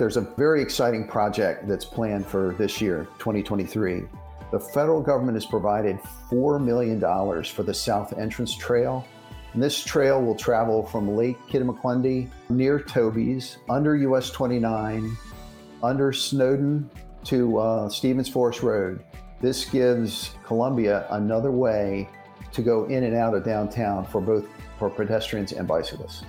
There's a very exciting project that's planned for this year, 2023. The federal government has provided $4 million for the South Entrance Trail. And this trail will travel from Lake Kittamaqundi near Toby's, under US 29, under Snowden to uh, Stevens Forest Road. This gives Columbia another way to go in and out of downtown for both for pedestrians and bicyclists.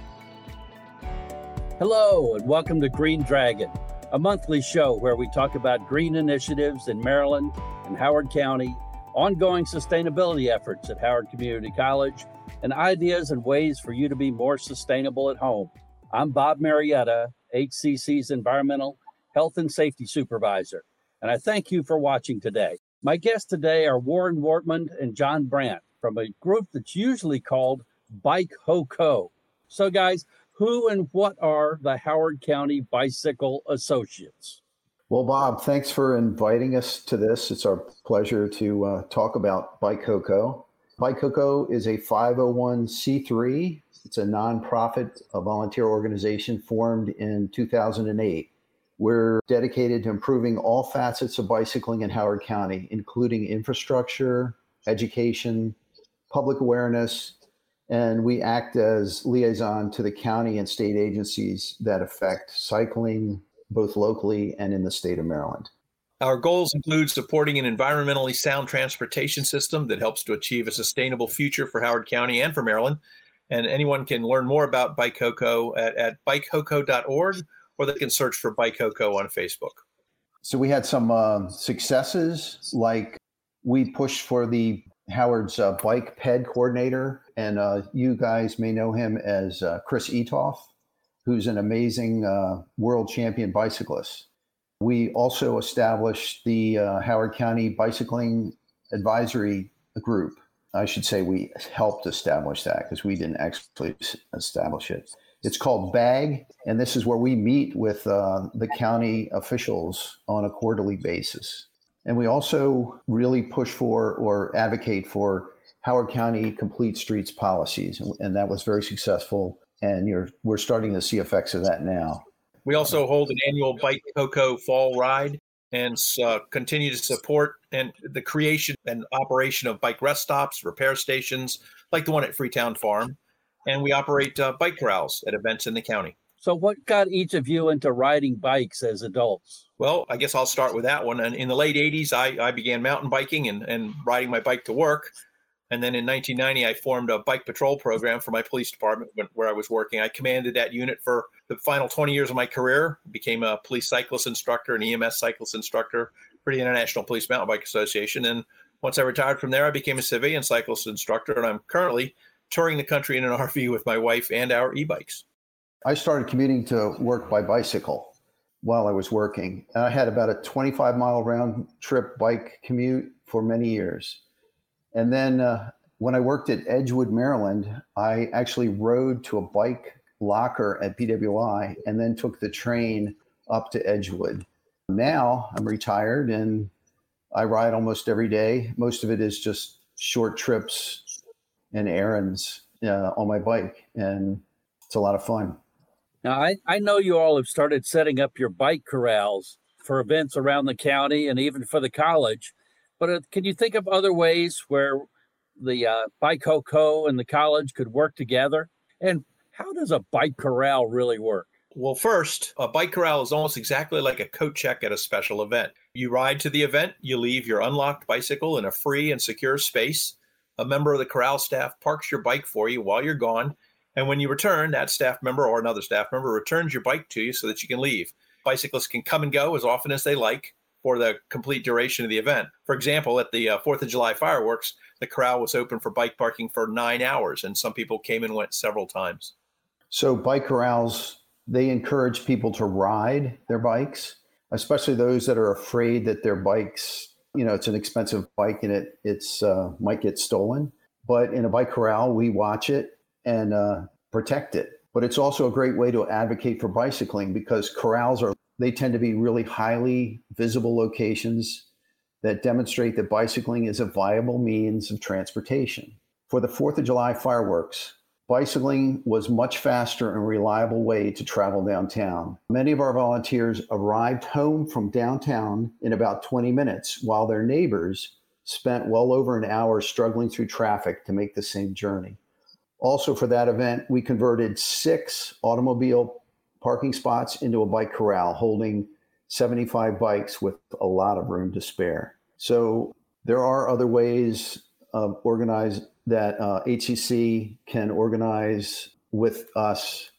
Hello, and welcome to Green Dragon, a monthly show where we talk about green initiatives in Maryland and Howard County, ongoing sustainability efforts at Howard Community College, and ideas and ways for you to be more sustainable at home. I'm Bob Marietta, HCC's Environmental Health and Safety Supervisor, and I thank you for watching today. My guests today are Warren Wortman and John Brandt from a group that's usually called Bike HoCo. So, guys, who and what are the Howard County Bicycle Associates? Well, Bob, thanks for inviting us to this. It's our pleasure to uh, talk about Bike HoCo. Bike Ho is a 501c3. It's a nonprofit, a volunteer organization formed in 2008. We're dedicated to improving all facets of bicycling in Howard County, including infrastructure, education, public awareness, and we act as liaison to the county and state agencies that affect cycling both locally and in the state of Maryland. Our goals include supporting an environmentally sound transportation system that helps to achieve a sustainable future for Howard County and for Maryland. And anyone can learn more about Bike Ho at, at bikehoco.org or they can search for Bike Ho on Facebook. So we had some uh, successes, like we pushed for the Howard's uh, bike ped coordinator, and uh, you guys may know him as uh, Chris Eatough, who's an amazing uh, world champion bicyclist. We also established the uh, Howard County Bicycling Advisory Group. I should say we helped establish that because we didn't actually establish it. It's called BAG, and this is where we meet with uh, the county officials on a quarterly basis. And we also really push for or advocate for Howard County complete streets policies. And that was very successful. And you're, we're starting to see effects of that now. We also hold an annual Bike HoCo fall ride and uh, continue to support and the creation and operation of bike rest stops, repair stations, like the one at Freetown Farm. And we operate uh, bike corrals at events in the county. So, what got each of you into riding bikes as adults? Well, I guess I'll start with that one. And in the late 80s, I, I began mountain biking and, and riding my bike to work. And then in 1990, I formed a bike patrol program for my police department where I was working. I commanded that unit for the final 20 years of my career, became a police cyclist instructor, an EMS cyclist instructor for the International Police Mountain Bike Association. And once I retired from there, I became a civilian cyclist instructor. And I'm currently touring the country in an RV with my wife and our e bikes. I started commuting to work by bicycle while I was working. And I had about a 25 mile round trip bike commute for many years. And then uh, when I worked at Edgewood, Maryland, I actually rode to a bike locker at BWI and then took the train up to Edgewood. Now I'm retired and I ride almost every day. Most of it is just short trips and errands uh, on my bike, and it's a lot of fun. Now, I, I know you all have started setting up your bike corrals for events around the county and even for the college, but uh, can you think of other ways where the uh, Bike Ho Co and the college could work together? And how does a bike corral really work? Well, first, a bike corral is almost exactly like a coat check at a special event. You ride to the event, you leave your unlocked bicycle in a free and secure space. A member of the corral staff parks your bike for you while you're gone and when you return, that staff member or another staff member returns your bike to you so that you can leave. Bicyclists can come and go as often as they like for the complete duration of the event. For example, at the uh, 4th of July fireworks, the corral was open for bike parking for nine hours, and some people came and went several times. So, bike corrals, they encourage people to ride their bikes, especially those that are afraid that their bikes, you know, it's an expensive bike and it it's uh, might get stolen. But in a bike corral, we watch it and uh, protect it. But it's also a great way to advocate for bicycling because corrals are they tend to be really highly visible locations that demonstrate that bicycling is a viable means of transportation. For the 4th of July fireworks, bicycling was much faster and reliable way to travel downtown. Many of our volunteers arrived home from downtown in about 20 minutes, while their neighbors spent well over an hour struggling through traffic to make the same journey. Also, for that event, we converted six automobile parking spots into a bike corral holding 75 bikes with a lot of room to spare. So, there are other ways of organize that uh, HCC can organize with us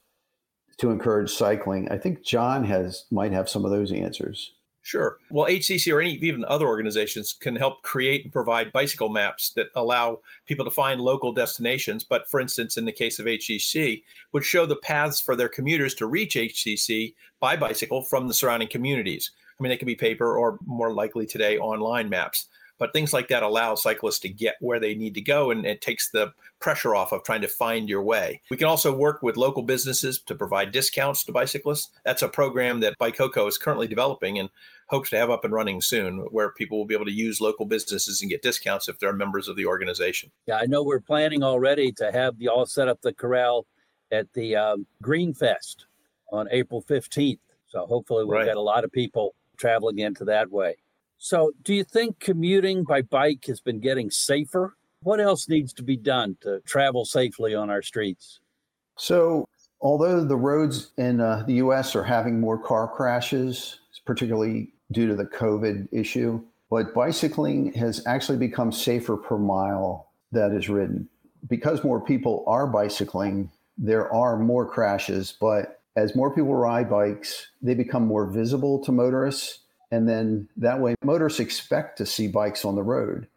to encourage cycling. I think John has might have some of those answers. Sure. Well, HCC or any even other organizations can help create and provide bicycle maps that allow people to find local destinations. But for instance, in the case of HCC, would show the paths for their commuters to reach HCC by bicycle from the surrounding communities. I mean, they can be paper or more likely today online maps. But things like that allow cyclists to get where they need to go and it takes the pressure off of trying to find your way. We can also work with local businesses to provide discounts to bicyclists. That's a program that Bike HoCo is currently developing and hopes to have up and running soon, where people will be able to use local businesses and get discounts if they're members of the organization. Yeah, I know we're planning already to have the all set up the corral at the um, Green Fest on April 15th. So hopefully we'll right. get a lot of people traveling into that way. So, do you think commuting by bike has been getting safer? What else needs to be done to travel safely on our streets? So, although the roads in uh, the US are having more car crashes, particularly due to the COVID issue, but bicycling has actually become safer per mile that is ridden. Because more people are bicycling, there are more crashes, but as more people ride bikes, they become more visible to motorists and then that way, motorists expect to see bikes on the road.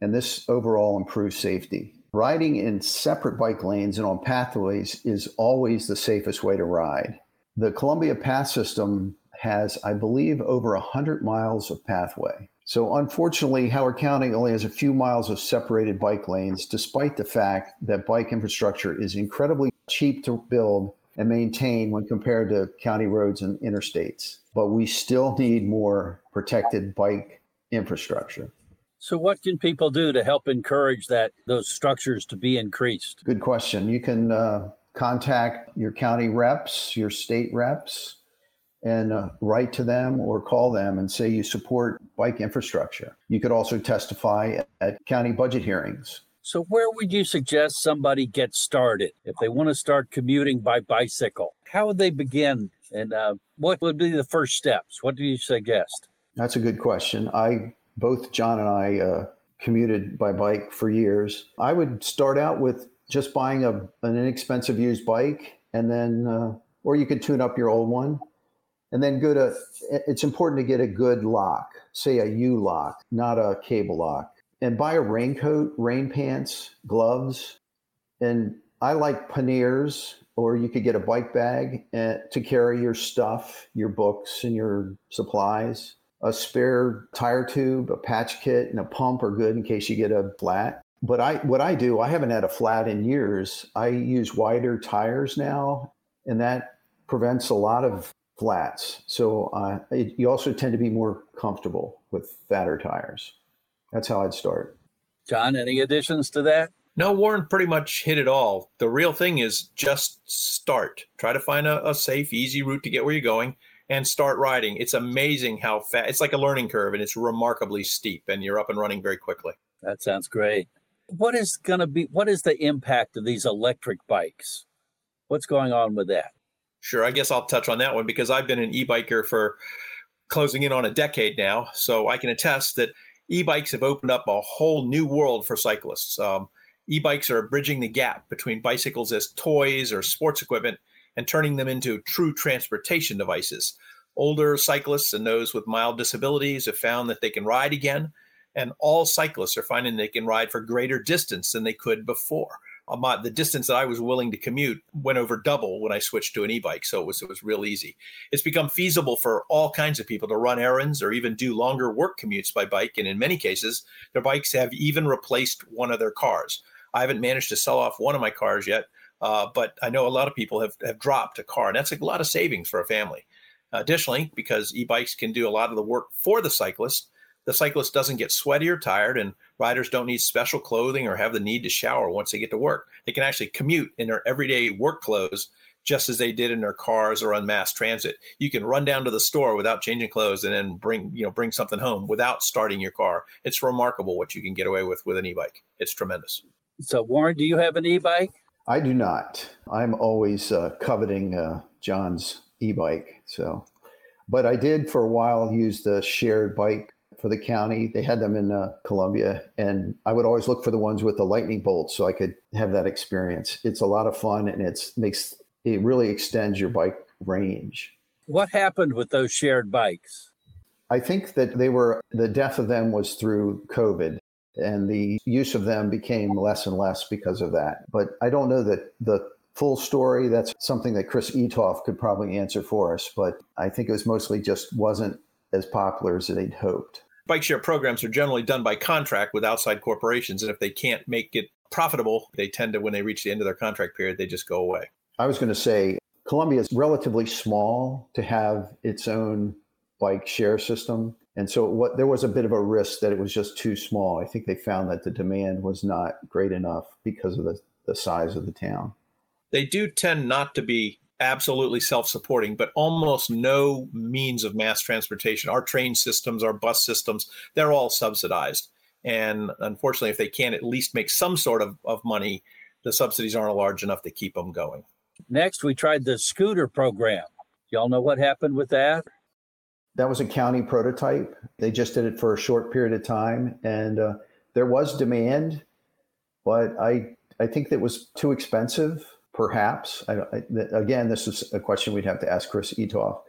And this overall improves safety. Riding in separate bike lanes and on pathways is always the safest way to ride. The Columbia Path System has, I believe, over 100 miles of pathway. So, unfortunately, Howard County only has a few miles of separated bike lanes, despite the fact that bike infrastructure is incredibly cheap to build and maintain when compared to county roads and interstates. But we still need more protected bike infrastructure. So, what can people do to help encourage that those structures to be increased? Good question. You can uh, contact your county reps, your state reps, and uh, write to them or call them and say you support bike infrastructure. You could also testify at county budget hearings so, where would you suggest somebody get started if they want to start commuting by bicycle? How would they begin? And uh, what would be the first steps? What do you suggest? That's a good question. I both John and I uh, commuted by bike for years. I would start out with just buying a, an inexpensive used bike, and then, uh, or you could tune up your old one, and then go to. It's important to get a good lock, say a U lock, not a cable lock and buy a raincoat, rain pants, gloves. And I like panniers, or you could get a bike bag eh, to carry your stuff, your books, and your supplies. A spare tire tube, a patch kit, and a pump are good in case you get a flat. But I, what I do, I haven't had a flat in years. I use wider tires now, and that prevents a lot of flats. So uh, it, you also tend to be more comfortable with fatter tires. That's how I'd start. John, any additions to that? No, Warren pretty much hit it all. The real thing is just start. Try to find a, a safe, easy route to get where you're going and start riding. It's amazing how fast it's like a learning curve and it's remarkably steep and you're up and running very quickly. That sounds great. What is going to be what is the impact of these electric bikes? What's going on with that? Sure, I guess I'll touch on that one because I've been an e-biker for closing in on a decade now, so I can attest that e-bikes have opened up a whole new world for cyclists. Um, e-bikes are bridging the gap between bicycles as toys or sports equipment and turning them into true transportation devices. Older cyclists and those with mild disabilities have found that they can ride again, and all cyclists are finding they can ride for greater distance than they could before my, the distance that I was willing to commute went over double when I switched to an e-bike. So it was it was real easy. It's become feasible for all kinds of people to run errands or even do longer work commutes by bike. And in many cases, their bikes have even replaced one of their cars. I haven't managed to sell off one of my cars yet, uh, but I know a lot of people have, have dropped a car, and that's a lot of savings for a family. Additionally, because e-bikes can do a lot of the work for the cyclist, the cyclist doesn't get sweaty or tired, and riders don't need special clothing or have the need to shower once they get to work. They can actually commute in their everyday work clothes just as they did in their cars or on mass transit. You can run down to the store without changing clothes and then bring, you know, bring something home without starting your car. It's remarkable what you can get away with with an e-bike. It's tremendous. So, Warren, do you have an e-bike? I do not. I'm always uh, coveting uh, John's e-bike. So, but I did for a while use the shared bike for the county. They had them in uh, Columbia, and I would always look for the ones with the lightning bolt so I could have that experience. It's a lot of fun, and it's makes it really extends your bike range. What happened with those shared bikes? I think that they were the death of them was through COVID and the use of them became less and less because of that. But I don't know that the full story. That's something that Chris Eatough could probably answer for us. But I think it was mostly just wasn't as popular as they'd hoped. Bike share programs are generally done by contract with outside corporations. And if they can't make it profitable, they tend to, when they reach the end of their contract period, they just go away. I was going to say Columbia is relatively small to have its own bike share system. And so what there was a bit of a risk that it was just too small. I think they found that the demand was not great enough because of the, the size of the town. They do tend not to be absolutely self-supporting, but almost no means of mass transportation. Our train systems, our bus systems, they're all subsidized. And unfortunately, if they can't at least make some sort of, of money, the subsidies aren't large enough to keep them going. Next, we tried the scooter program. Y'all know what happened with that? That was a county prototype. They just did it for a short period of time, and uh, there was demand, but I I think that was too expensive. Perhaps I, I, again, this is a question we'd have to ask Chris Eatough.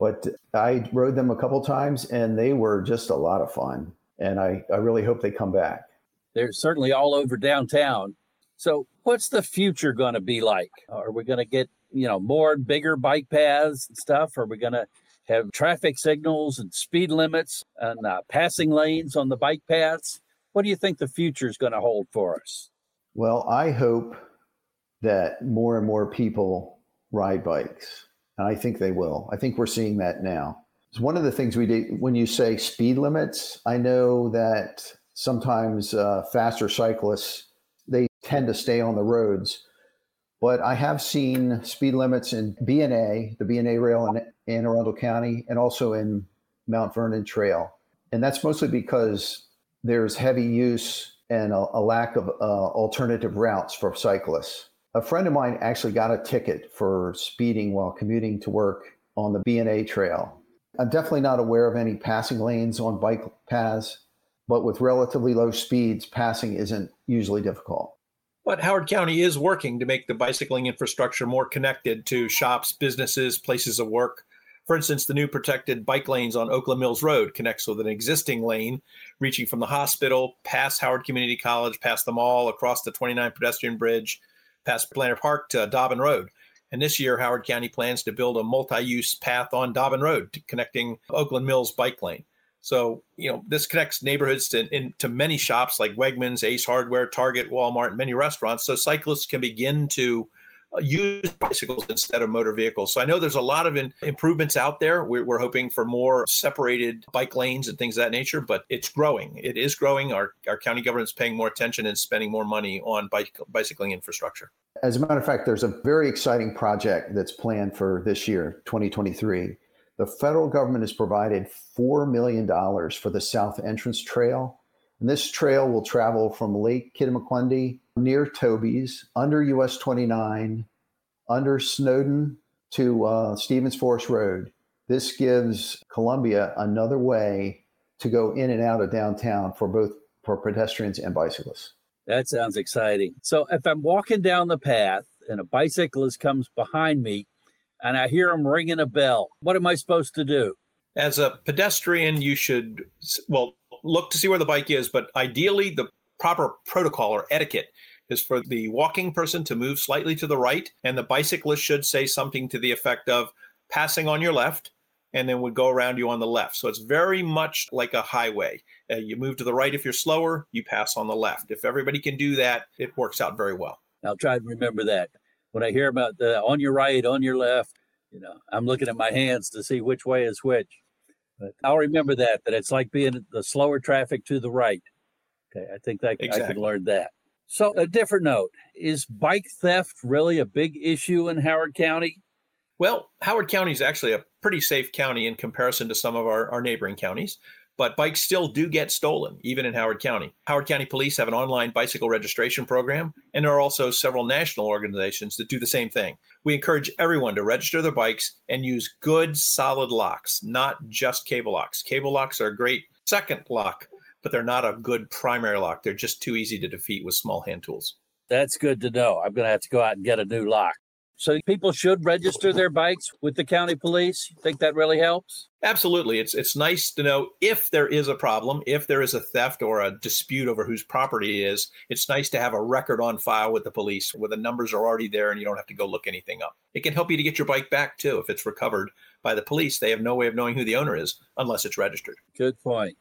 But I rode them a couple times, and they were just a lot of fun. And I, I really hope they come back. They're certainly all over downtown. So, what's the future going to be like? Are we going to get, you know, more and bigger bike paths and stuff? Are we going to have traffic signals and speed limits and uh, passing lanes on the bike paths? What do you think the future is going to hold for us? Well, I hope that more and more people ride bikes. And I think they will. I think we're seeing that now. It's one of the things we do when you say speed limits. I know that sometimes uh, faster cyclists they tend to stay on the roads. But I have seen speed limits in B&A, the B&A rail in Anne Arundel County, and also in Mount Vernon Trail. And that's mostly because there's heavy use and a, a lack of uh, alternative routes for cyclists. A friend of mine actually got a ticket for speeding while commuting to work on the B&A trail. I'm definitely not aware of any passing lanes on bike paths, but with relatively low speeds, passing isn't usually difficult. But Howard County is working to make the bicycling infrastructure more connected to shops, businesses, places of work. For instance, the new protected bike lanes on Oakland Mills Road connects with an existing lane reaching from the hospital, past Howard Community College, past the mall, across the 29 pedestrian bridge, past Blandair Park to Dobbin Road. And this year, Howard County plans to build a multi use path on Dobbin Road connecting Oakland Mills bike lane. So, you know, this connects neighborhoods to, in, to many shops like Wegmans, Ace Hardware, Target, Walmart, and many restaurants. So cyclists can begin to use bicycles instead of motor vehicles. So I know there's a lot of in, improvements out there. We're, we're, hoping for more separated bike lanes and things of that nature, but it's growing. It is growing. Our, our county government's paying more attention and spending more money on bike, bicycling infrastructure. As a matter of fact, there's a very exciting project that's planned for this year, 2023 the federal government has provided $4 million for the South Entrance Trail. And this trail will travel from Lake Kittamaqundi near Toby's, under US 29, under Snowden to uh, Stevens Forest Road. This gives Columbia another way to go in and out of downtown for both for pedestrians and bicyclists. That sounds exciting. So if I'm walking down the path and a bicyclist comes behind me, and I hear him ringing a bell. What am I supposed to do? As a pedestrian, you should, well, look to see where the bike is, but ideally, the proper protocol or etiquette is for the walking person to move slightly to the right, and the bicyclist should say something to the effect of passing on your left, and then would go around you on the left. So it's very much like a highway. Uh, you move to the right if you're slower, you pass on the left. If everybody can do that, it works out very well. I'll try to remember that when I hear about the on your right, on your left, you know, I'm looking at my hands to see which way is which. But I'll remember that, that it's like being the slower traffic to the right. Okay, I think that exactly. I could learn that. So, a different note is bike theft really a big issue in Howard County? Well, Howard County is actually a pretty safe county in comparison to some of our, our neighboring counties, but bikes still do get stolen, even in Howard County. Howard County Police have an online bicycle registration program, and there are also several national organizations that do the same thing. We encourage everyone to register their bikes and use good, solid locks, not just cable locks. Cable locks are a great second lock, but they're not a good primary lock. They're just too easy to defeat with small hand tools. That's good to know. I'm going to have to go out and get a new lock. So people should register their bikes with the county police. You think that really helps? Absolutely. It's it's nice to know if there is a problem, if there is a theft or a dispute over whose property it is. It's nice to have a record on file with the police where the numbers are already there and you don't have to go look anything up. It can help you to get your bike back too if it's recovered by the police. They have no way of knowing who the owner is unless it's registered. Good point.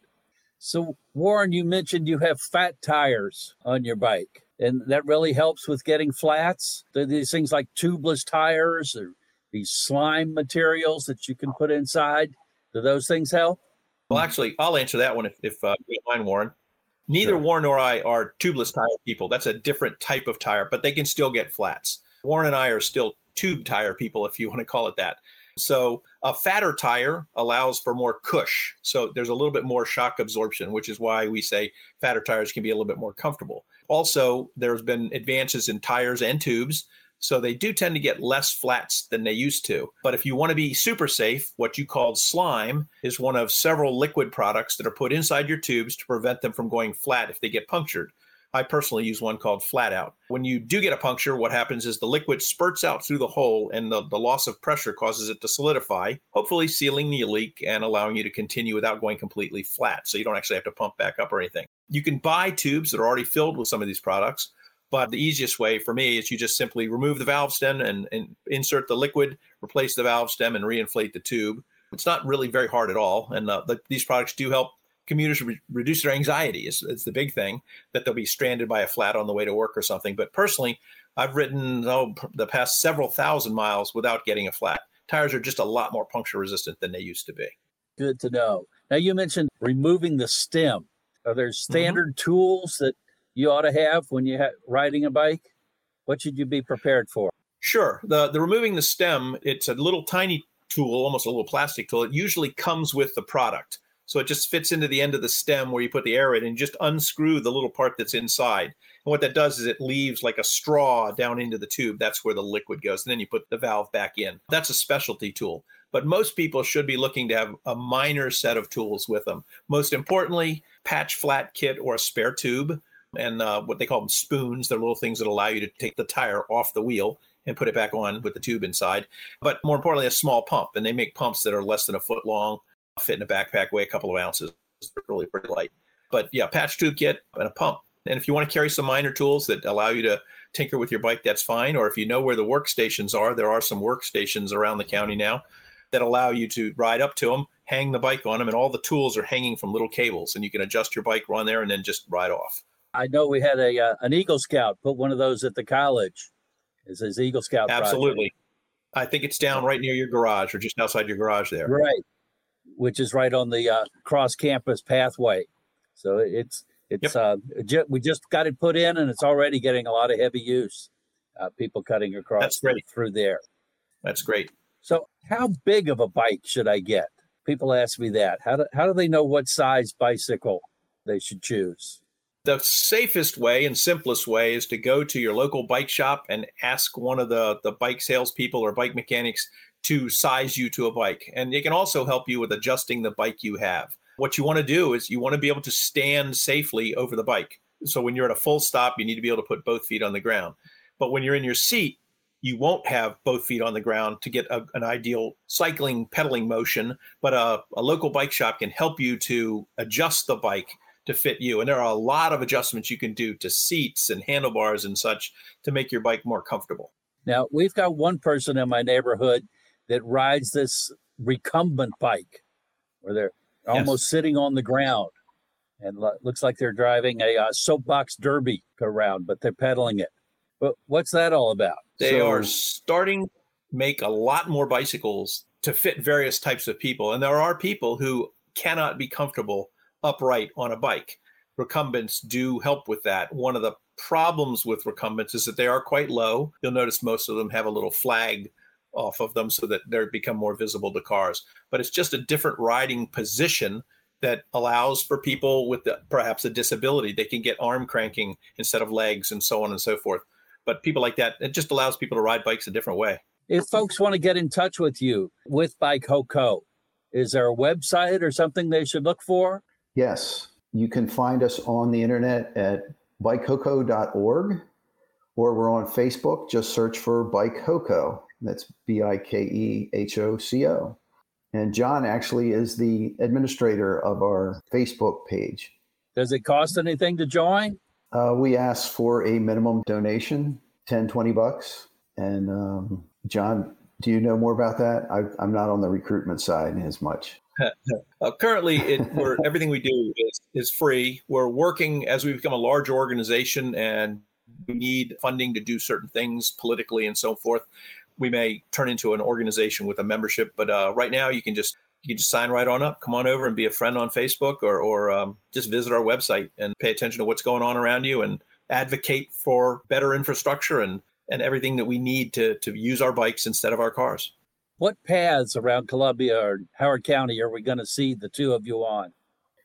So Warren, you mentioned you have fat tires on your bike and that really helps with getting flats. There these things like tubeless tires or these slime materials that you can put inside. Do those things help? Well, actually, I'll answer that one if, if uh, you don't mind, Warren. Neither sure. Warren nor I are tubeless tire people. That's a different type of tire, but they can still get flats. Warren and I are still tube tire people, if you want to call it that. So a fatter tire allows for more cush. So there's a little bit more shock absorption, which is why we say fatter tires can be a little bit more comfortable. Also, there's been advances in tires and tubes. So they do tend to get less flats than they used to. But if you want to be super safe, what you call slime is one of several liquid products that are put inside your tubes to prevent them from going flat if they get punctured. I personally use one called Flat Out. When you do get a puncture, what happens is the liquid spurts out through the hole and the, the loss of pressure causes it to solidify, hopefully sealing the leak and allowing you to continue without going completely flat. So you don't actually have to pump back up or anything. You can buy tubes that are already filled with some of these products. But the easiest way for me is you just simply remove the valve stem and, and insert the liquid, replace the valve stem, and reinflate the tube. It's not really very hard at all. And uh, the, these products do help commuters re- reduce their anxiety is, is the big thing that they'll be stranded by a flat on the way to work or something. But personally i've ridden oh, the past several thousand miles without getting a flat. Tires are just a lot more puncture resistant than they used to be. Good to know. Now you mentioned removing the stem. Are there mm-hmm. standard mm-hmm. tools that you ought to have when you're riding a bike? What should you be prepared for? Sure. The, the removing the stem it's a little tiny tool almost a little plastic tool. It usually comes with the product so it just fits into the end of the stem where you put the air in and just unscrew the little part that's inside. And what that does is it leaves like a straw down into the tube. That's where the liquid goes. And then you put the valve back in. That's a specialty tool. But most people should be looking to have a minor set of tools with them. Most importantly, patch flat kit or a spare tube and uh, what they call them spoons. They're little things that allow you to take the tire off the wheel and put it back on with the tube inside. But more importantly, a small pump. And they make pumps that are less than a foot long fit in a backpack, weigh a couple of ounces. It's really pretty light. But yeah, patch tube kit and a pump. And if you want to carry some minor tools that allow you to tinker with your bike, that's fine. Or if you know where the workstations are, there are some workstations around the county now that allow you to ride up to them, hang the bike on them, and all the tools are hanging from little cables, and you can adjust your bike, run there, and then just ride off. I know we had a uh, an Eagle Scout put one of those at the college. Is his Eagle Scout? Absolutely. Project. I think it's down right near your garage or just outside your garage there. Right which is right on the uh, cross campus pathway. So it's it's yep. uh, we just got it put in, and it's already getting a lot of heavy use. Uh, people cutting across through there. That's great. So, how big of a bike should I get? People ask me that. How do how do they know what size bicycle they should choose? The safest way and simplest way is to go to your local bike shop and ask one of the the bike salespeople or bike mechanics to size you to a bike. And it can also help you with adjusting the bike you have. What you want to do is you want to be able to stand safely over the bike. So when you're at a full stop, you need to be able to put both feet on the ground. But when you're in your seat, you won't have both feet on the ground to get a, an ideal cycling pedaling motion. But a, a local bike shop can help you to adjust the bike to fit you. And there are a lot of adjustments you can do to seats and handlebars and such to make your bike more comfortable. Now, we've got one person in my neighborhood that rides this recumbent bike where they're yes. almost sitting on the ground and lo- looks like they're driving a uh, soapbox derby around, but they're pedaling it. But what's that all about? They so, are starting make a lot more bicycles to fit various types of people. And there are people who cannot be comfortable upright on a bike. Recumbents do help with that. One of the problems with recumbents is that they are quite low. You'll notice most of them have a little flag off of them so that they become more visible to cars. But it's just a different riding position that allows for people with the, perhaps a disability. They can get arm cranking instead of legs and so on and so forth. But people like that, it just allows people to ride bikes a different way. If folks want to get in touch with you with Bike Hoco, is there a website or something they should look for? Yes. You can find us on the internet at bikehoco.org or we're on Facebook. Just search for Bike Hoco. That's B I K E H O C O. And John actually is the administrator of our Facebook page. Does it cost anything to join? Uh, we ask for a minimum donation, 10, 20 bucks. And um, John, do you know more about that? I, am not on the recruitment side as much. uh, currently, it, everything we do is, is free. We're working as we become a large organization and we need funding to do certain things politically and so forth. We may turn into an organization with a membership, but uh, right now you can just you can just sign right on up. Come on over and be a friend on Facebook, or or um, just visit our website and pay attention to what's going on around you and advocate for better infrastructure and and everything that we need to to use our bikes instead of our cars. What paths around Columbia or Howard County are we going to see the two of you on?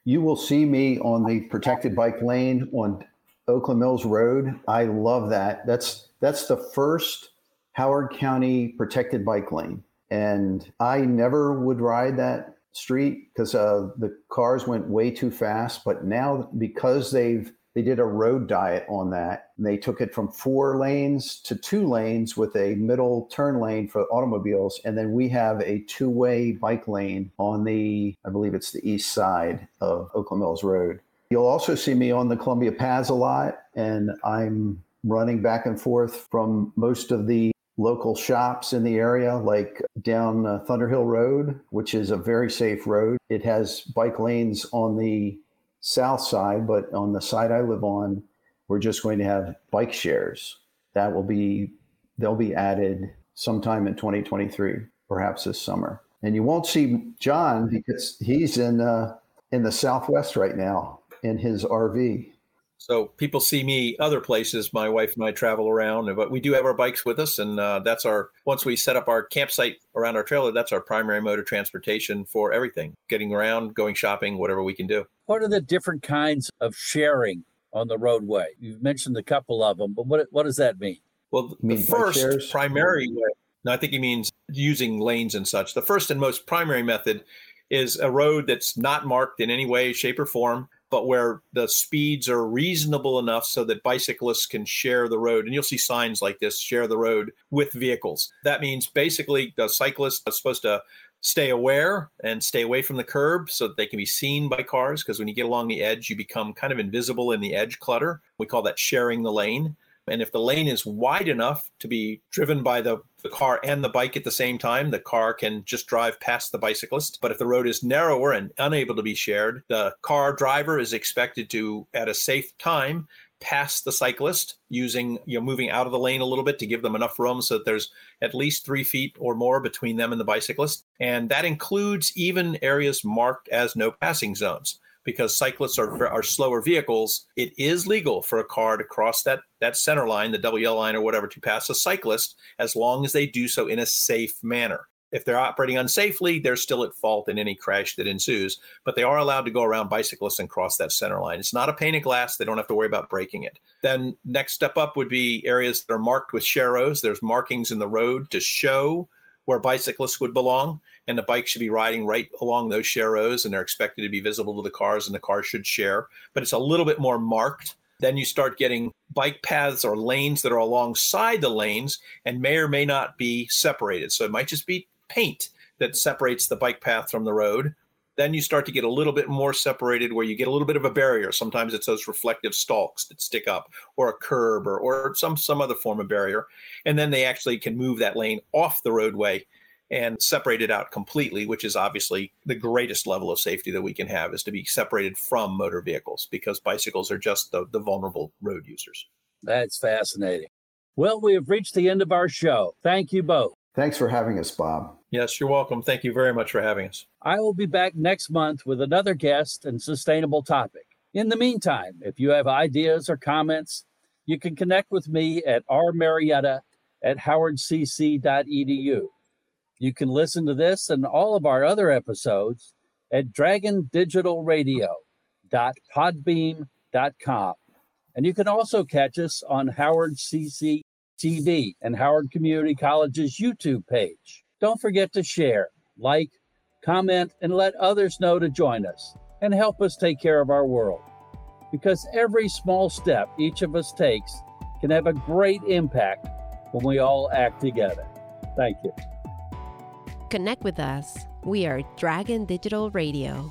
You will see me on the protected bike lane on Oakland Mills Road. I love that. That's that's the first Howard County protected bike lane, and I never would ride that street because uh, the cars went way too fast. But now because they've they did a road diet on that. They took it from four lanes to two lanes with a middle turn lane for automobiles. And then we have a two way bike lane on the, I believe it's the east side of Oakland Mills Road. You'll also see me on the Columbia Paths a lot, and I'm running back and forth from most of the local shops in the area, like down uh, Thunderhill Road, which is a very safe road. It has bike lanes on the south side, but on the side I live on, we're just going to have bike shares. That will be they'll be added sometime in 2023, perhaps this summer. And you won't see John because he's in uh, in the Southwest right now in his RV. So people see me other places. My wife and I travel around, but we do have our bikes with us, and uh, that's our. Once we set up our campsite around our trailer, that's our primary mode of transportation for everything: getting around, going shopping, whatever we can do. What are the different kinds of sharing on the roadway? You've mentioned a couple of them, but what what does that mean? Well, the first primary way. No, I think he means using lanes and such. The first and most primary method is a road that's not marked in any way, shape, or form but where the speeds are reasonable enough so that bicyclists can share the road. And you'll see signs like this share the road with vehicles. That means basically the cyclist is supposed to stay aware and stay away from the curb so that they can be seen by cars. Because when you get along the edge, you become kind of invisible in the edge clutter. We call that sharing the lane. And if the lane is wide enough to be driven by the, the car and the bike at the same time, the car can just drive past the bicyclist. But if the road is narrower and unable to be shared, the car driver is expected to, at a safe time, pass the cyclist using you know moving out of the lane a little bit to give them enough room so that there's at least three feet or more between them and the bicyclist and that includes even areas marked as no passing zones because cyclists are, are slower vehicles, it is legal for a car to cross that, that center line, the double yellow line or whatever, to pass a cyclist as long as they do so in a safe manner. If they're operating unsafely, they're still at fault in any crash that ensues, but they are allowed to go around bicyclists and cross that center line. It's not a pane of glass. They don't have to worry about breaking it. Then, next step up would be areas that are marked with sharrows. There's markings in the road to show where bicyclists would belong and the bike should be riding right along those sharrows and they're expected to be visible to the cars and the cars should share. But it's a little bit more marked. Then you start getting bike paths or lanes that are alongside the lanes and may or may not be separated. So it might just be paint that separates the bike path from the road. Then you start to get a little bit more separated where you get a little bit of a barrier. Sometimes it's those reflective stalks that stick up or a curb or, or some some other form of barrier. And then they actually can move that lane off the roadway and separate it out completely, which is obviously the greatest level of safety that we can have is to be separated from motor vehicles because bicycles are just the, the vulnerable road users. That's fascinating. Well, we have reached the end of our show. Thank you both. Thanks for having us, Bob. Yes, you're welcome. Thank you very much for having us. I will be back next month with another guest and sustainable topic. In the meantime, if you have ideas or comments, you can connect with me at rmarietta at howardcc.edu. You can listen to this and all of our other episodes at dragondigitalradio.podbean.com. And you can also catch us on Howard CC TV and Howard Community College's YouTube page. Don't forget to share, like, comment, and let others know to join us and help us take care of our world. Because every small step each of us takes can have a great impact when we all act together. Thank you. Connect with us. We are Dragon Digital Radio.